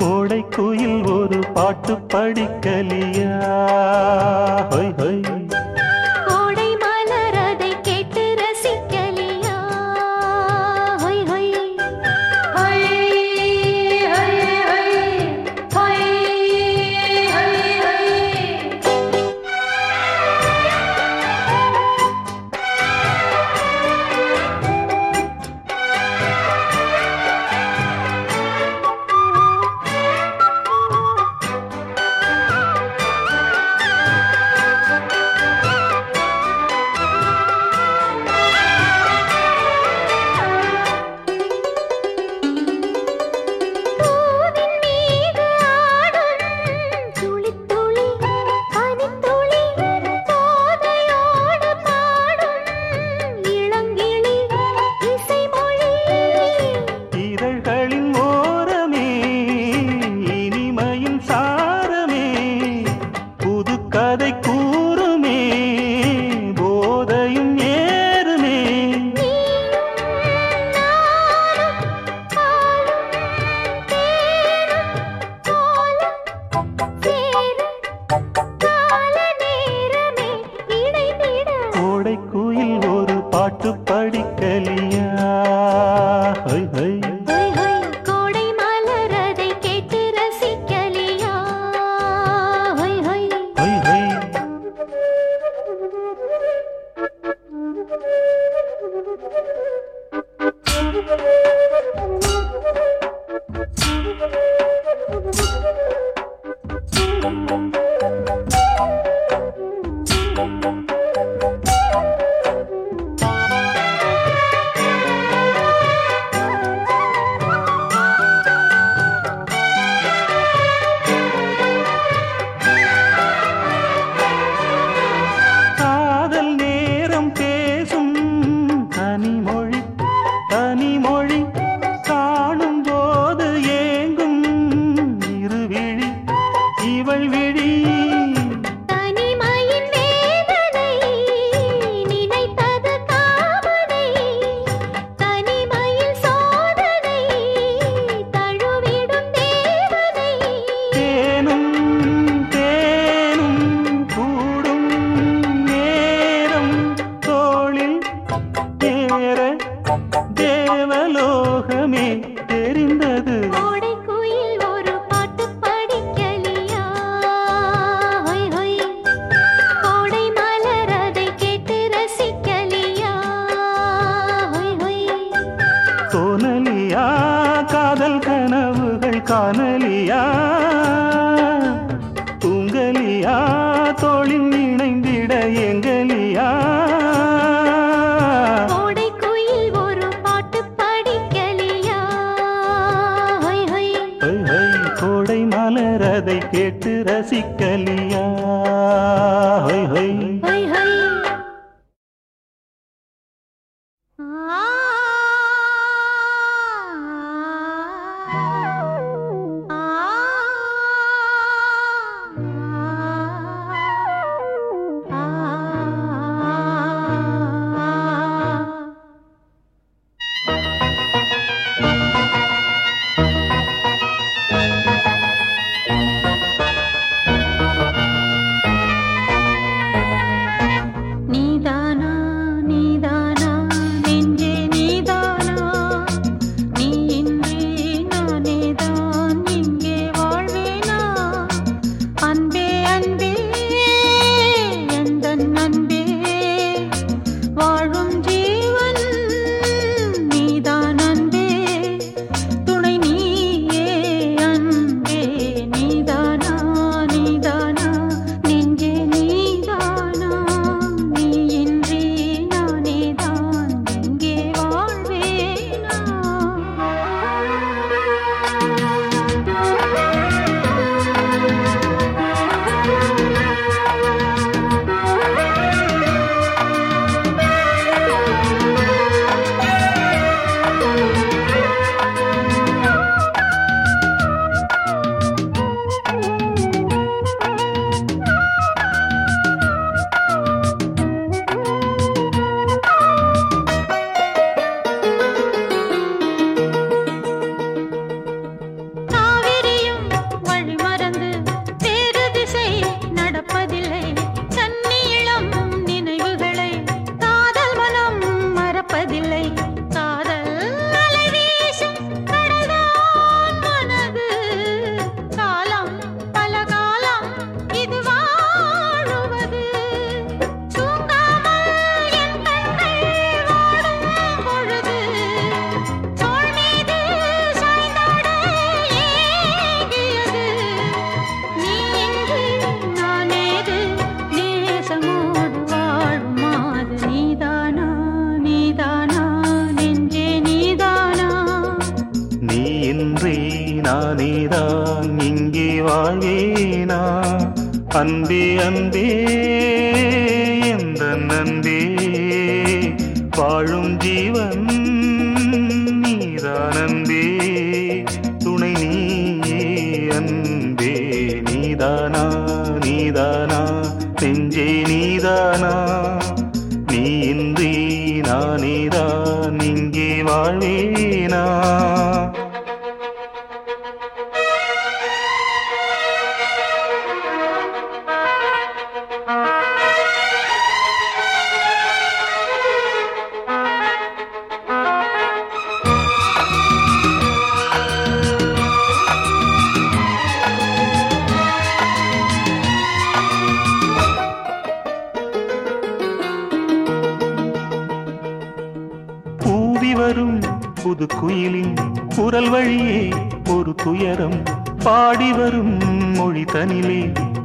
கோடை குயில் ஒரு பாட்டு படிக்கலியா? ஹொய் ஹொய். கேட்டு ரசிக்கலியா? ஹொய் ஹொய்.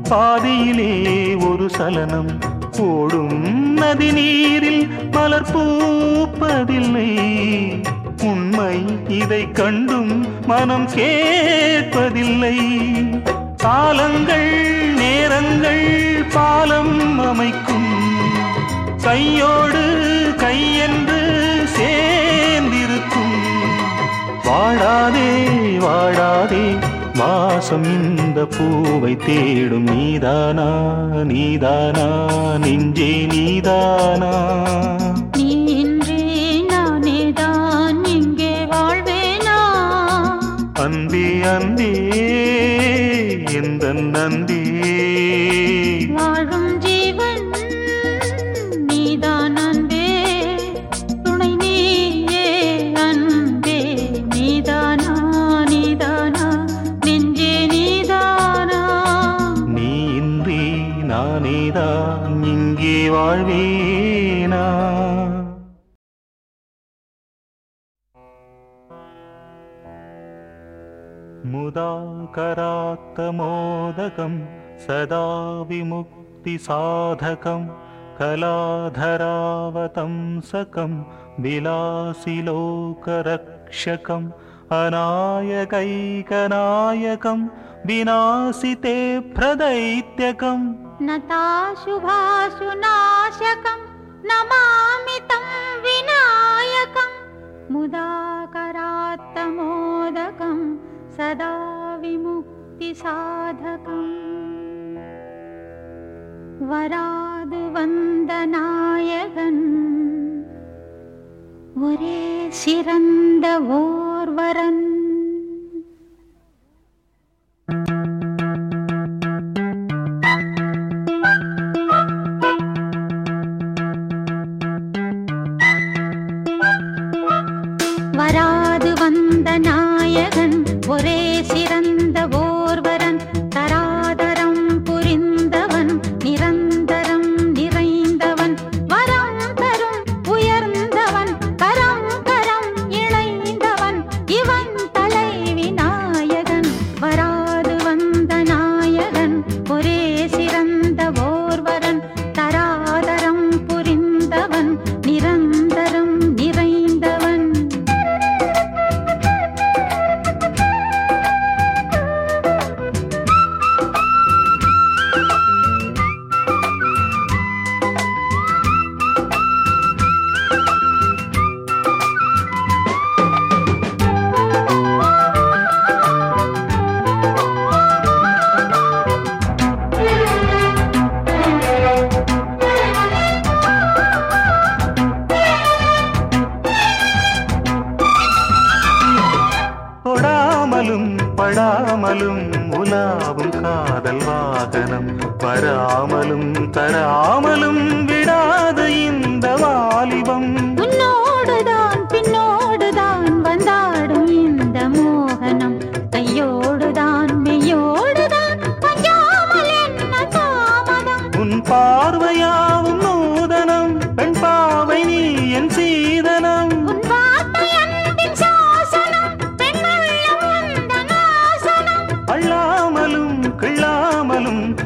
பாதியிலே ஒரு சலனம் ஓடும் நதி நீரில் மலர் பூப்பதில்லை. உண்மை இதை கண்டும் மனம் கேட்பதில்லை. காலங்கள் நேரங்கள் பாலம் அமைக்கும். கையோடு கையென்று சேர்ந்திருக்கும். வாழாதே வாழாதே வாசம் இந்த பூவை தேடும் நீதானா நீதானா நெஞ்சே நீதானா? நீ இன்றி நானேதான் இங்கே வாழ்வேனா? அன்பே அன்பே எந்த நந்தே मुदाकरात्तमोदकं सदा विमुक्तिसाधकं कलाधरावतंसकं विलासिलोकरक्षकम् अनायकैकनायकं विनाशिते प्रदैत्यकम् नताशुभाशुनाशकं नमामि तं विनायकं मुदाकरात्तमोदकं सदा विमुक्तिसाधकम् வராது வந்த நாயகன் ஒரே சிறந்த ஓர்வரன்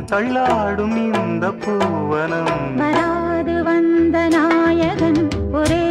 தள்ளாடும் இந்த பூவனம். வராது வந்த நாயகன் ஒரே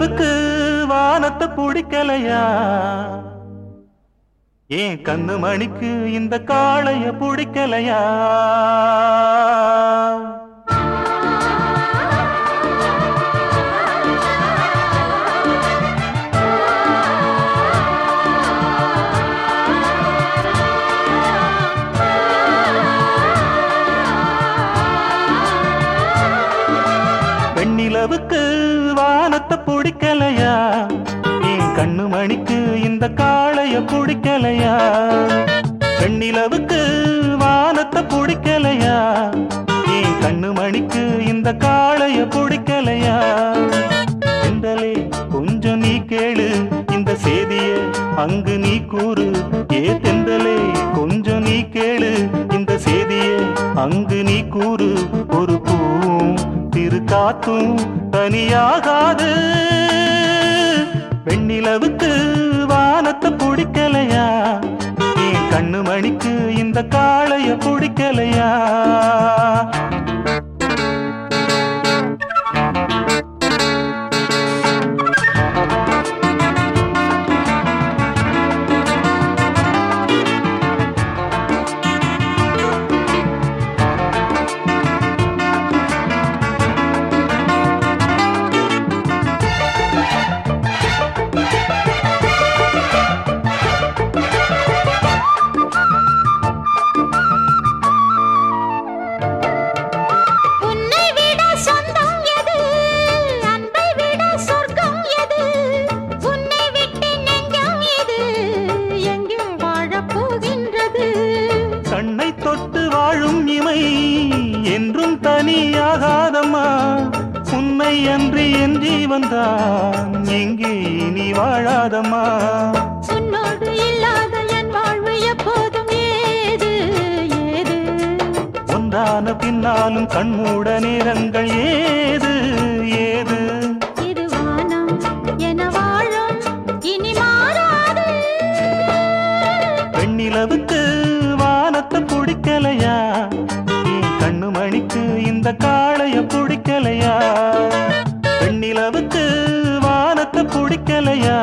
வெண்ணிலவுக்கு வானத்தை பிடிக்கலையா? ஏன் கண்ணு மணிக்கு இந்த காளைய பிடிக்கலையா? என் கண்ணு மணிக்கு இந்த காளைய பிடிக்கலையா? கண்ணிலவுக்கு வானத்தை பிடிக்கலையா? என் கண்ணு மணிக்கு இந்த காளைய பிடிக்கலையா? செந்தலே கொஞ்சம் நீ கேளு. இந்த செய்திய அங்கு நீ கூறு. ஏ தெந்தலே கொஞ்சம் நீ கேளு. இந்த செய்திய அங்கு நீ கூறு. ஒரு பூவும் திரு காத்தும் தனியாகாது. வெண்ணிலவுக்கு வானத்தை பிடிக்கலையா? என் கண்ணு மணிக்கு இந்த காளைய பிடிக்கலையா? அன்றி என் ஜீவன்தான் எங்கே நீ வாழாதம்மா? உன்னோடு இல்லாத என் வாழ்வு எப்போதும் ஏது? ஏது? ஒன்றான பின்னாலும் கண்மூட நேரங்கள் ஏது? ஏது? இது வானம் என வாழும் இனி மாறாது. வெண்ணிலவுக்கு வானத்தை பிடிக்கலையா? கண்ணு மணிக்கு இந்த காளைய பிடிக்கலையா? பிடிக்கலையா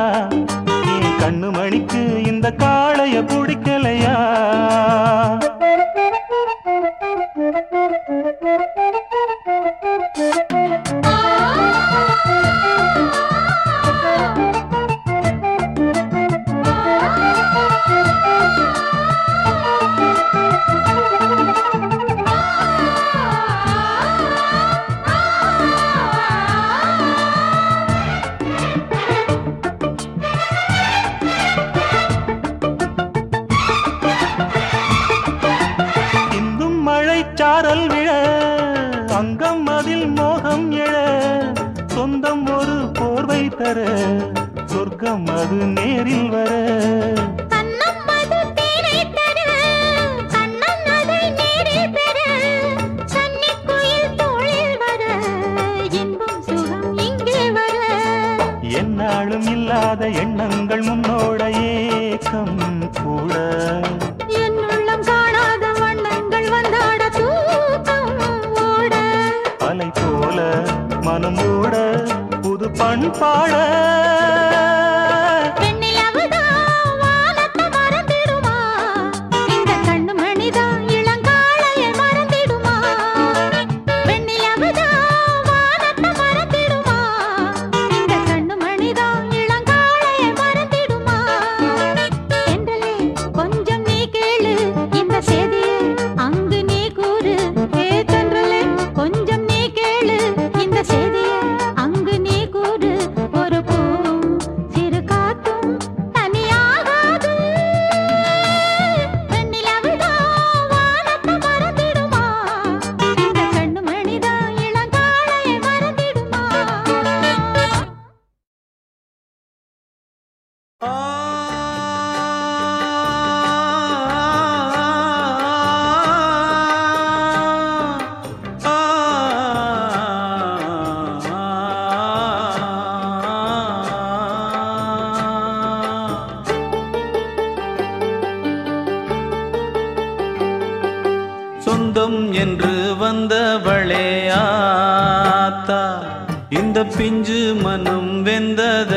சொந்தம் என்று வந்தவளே ஆத்தா. இந்த பிஞ்சு மனம் வெந்ததடியாத்தா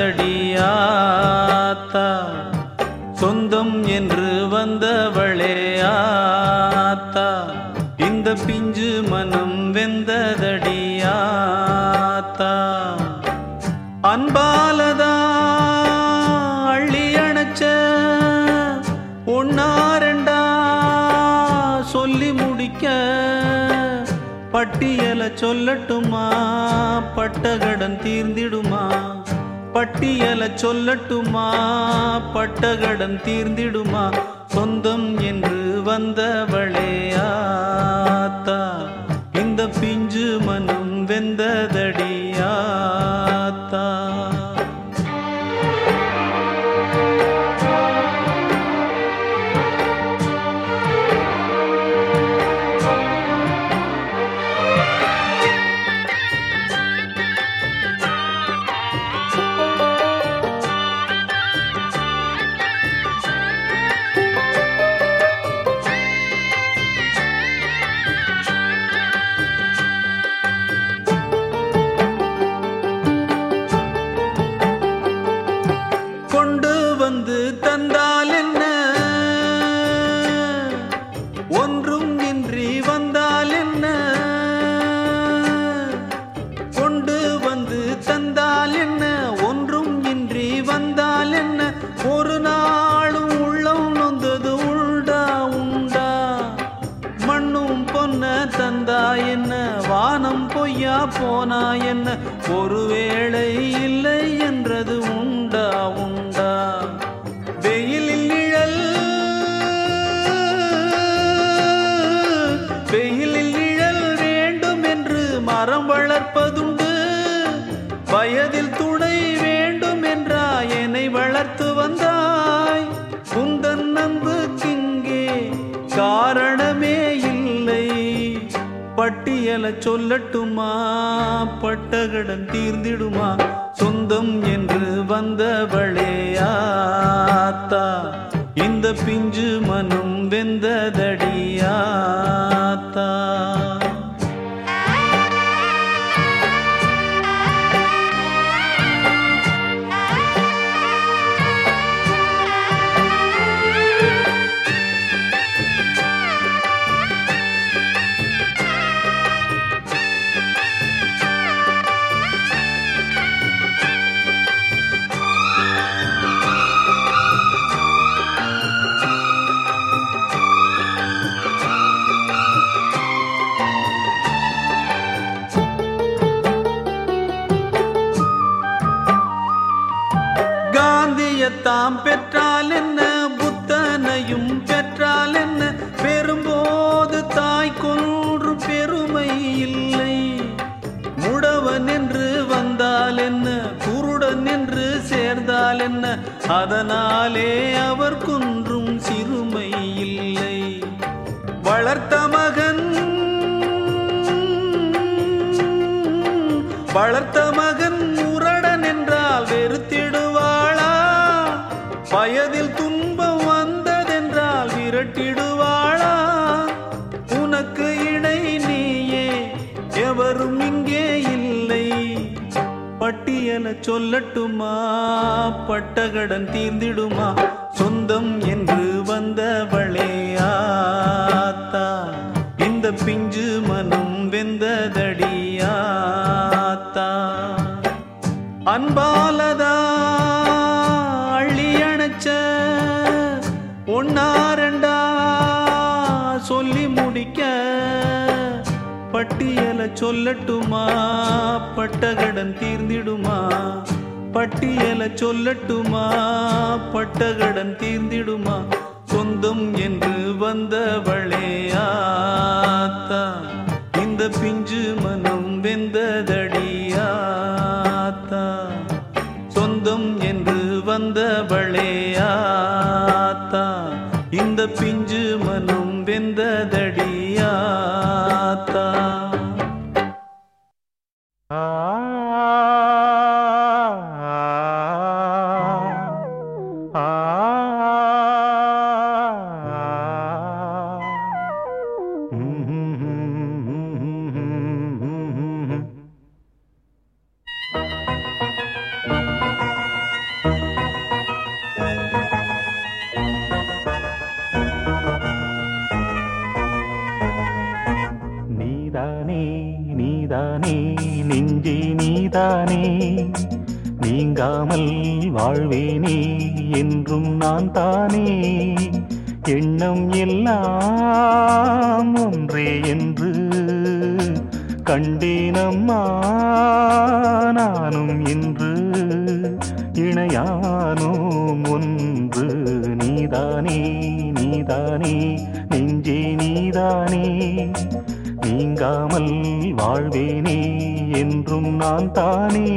சொந்தம் என்று வந்தவளே ஆத்தா. இந்த பிஞ்சு மனம் வெந்ததடியாத்தா அன்பாலதா பட்டியலை சொல்லட்டுமா? பட்டகடன் தீர்ந்திடுமா? பட்டியலை சொல்லட்டுமா? பட்டகடன் தீர்ந்திடுமா? சொந்தம் என்று வந்தவளே ஆத்தா இந்த பிஞ்சு மனம் வெந்ததடியாத்தா இயல சொல்லட்டுமா? பட்டகடன் தீர்ந்திடுமா? சொந்தம் என்று வந்தவளே ஆத்தா. இந்த பிஞ்சு மனம் வெந்ததடியாத்தா சூரியத்தாம் பெற்றால் என்ன? புத்தனையும் பெற்றால் என்ன? பெறும்போது தாய் கொன்று பெருமை இல்லை. முடவன் என்று வந்தால் என்ன? குருடன் என்று சேர்ந்தால் என்ன? அதனாலே அவர் குன்றும் சிறுமை இல்லை. வளர்த்த மகன் வளர்த்த மகன் என சொல்லட்டுமா? பட்டகடன் தீர்ந்திடுமா? சொந்தம் என்று வந்தவளே ஆத்தா. இந்த பிஞ்சு மனம் வெந்ததடியாத்தா அன்பாலதா அள்ளி அணைச்ச ஒன்னா ரெண்டா பட்டியல சொல்லட்டுமா? பட்டகடன் தீர்ந்திடுமா? பட்டியல சொல்லட்டுமா? பட்டகடன் தீர்ந்திடுமா? சொந்தம் என்று வந்தவளே ஆத்தா. இந்த பிஞ்சு மனம் வெந்ததடியாத்தா சொந்தம் என்று வந்தவளே ஆத்தா. இந்த பிஞ்சு மனம் வெந்ததடி ಮಾತಾ ಆ நீதானே நீங்காமல் வாழ்வேனே என்றும் நான் தானே? எண்ணம் எல்லாம் ஒன்றே என்று கண்டேனம்மா நானும் என்று இணையானோம் ஒன்று. நீதானே நீதானே நெஞ்சே நீதானே. நீங்காமல் வாழ்வேனே என்றும் நான் தானே.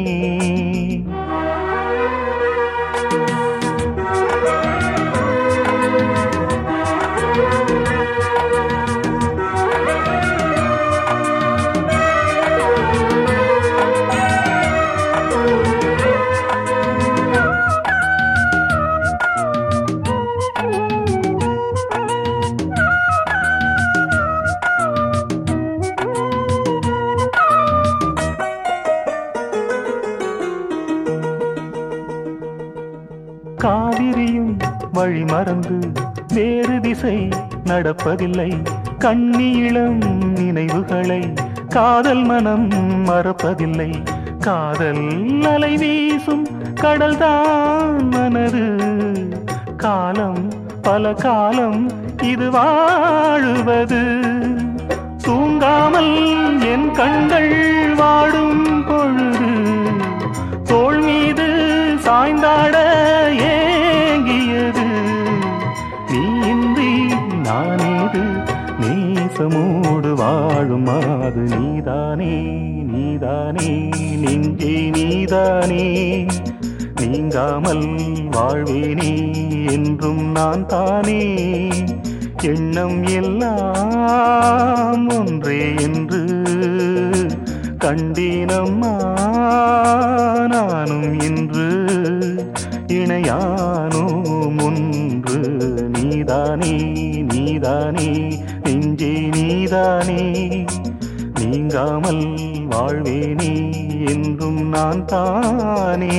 மறந்து வேறு திசை நடப்பதில்லை. கண்ணியிளம் நினைவுகளை காதல் மனம் மறப்பதில்லை. காதல் அலை வீசும் கடல்தான் மனது. காலம் பல காலம் இது வாழுவது. தூங்காமல் என் கண்கள் வாடும் பொழுது. தோள் மீது சாய்ந்தாட ஏ வாழும் அது நீதானே நீதானே நெஞ்சே நீதானே. நீங்காமல் வாழ்வேனே என்றும் நான் தானே. எண்ணம் எல்லாம் ஒன்றே என்று கண்டீனம்மா நானும் இன்று இணையானோ ஒன்று. நீதானே நீதானே நீதானே நீங்காமல் வாழ்வேனே என்றும் நான் தானே?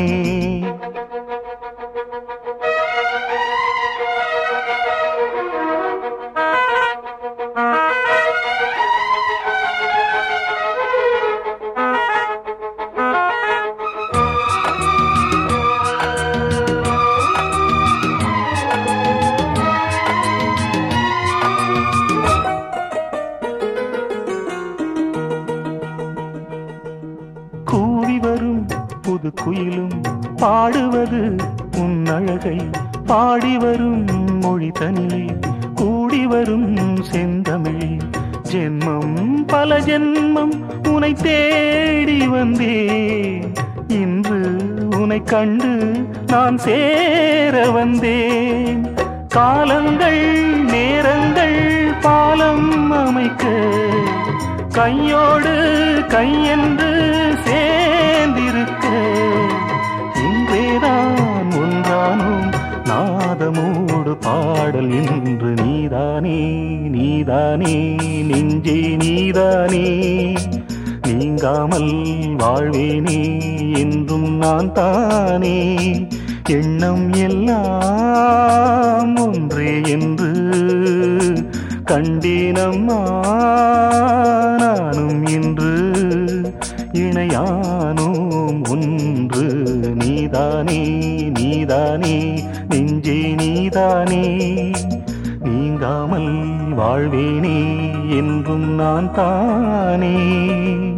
ஜென்மம் இன்று உனை கண்டு நான் சேர வந்தேன். காலங்கள் நேரங்கள் பாலம் அமைக்க. கையோடு கையென்று சேர்ந்திருக்க. இன்றேதான் ஒன்றானும் நாதமோடு பாடல் இன்று நீதானே நீதானே நெஞ்சே நீதானே. நீங்காமல் வாழ்வேனே என்றும் நான் தானே. எண்ணம் எல்லாம் ஒன்றே என்று கண்டேனம்மா நானும் இன்று இணையானோம். ஒன்று நீதானே நீதானே நெஞ்சே நீதானே. நீங்காமல் வாழ்வேனே என்றும் நான் தானே.